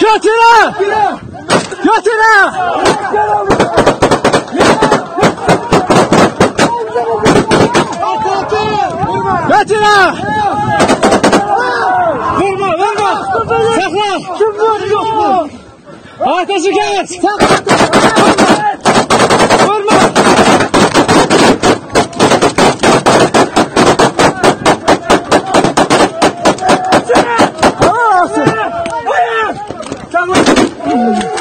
Götüne! Götüne! Götüne! Vurma, vurma! Sakla! Kim vurdu yok mu? Arkası geç! Sakla! Vurma! Götüne! Ağlasın! Thank you.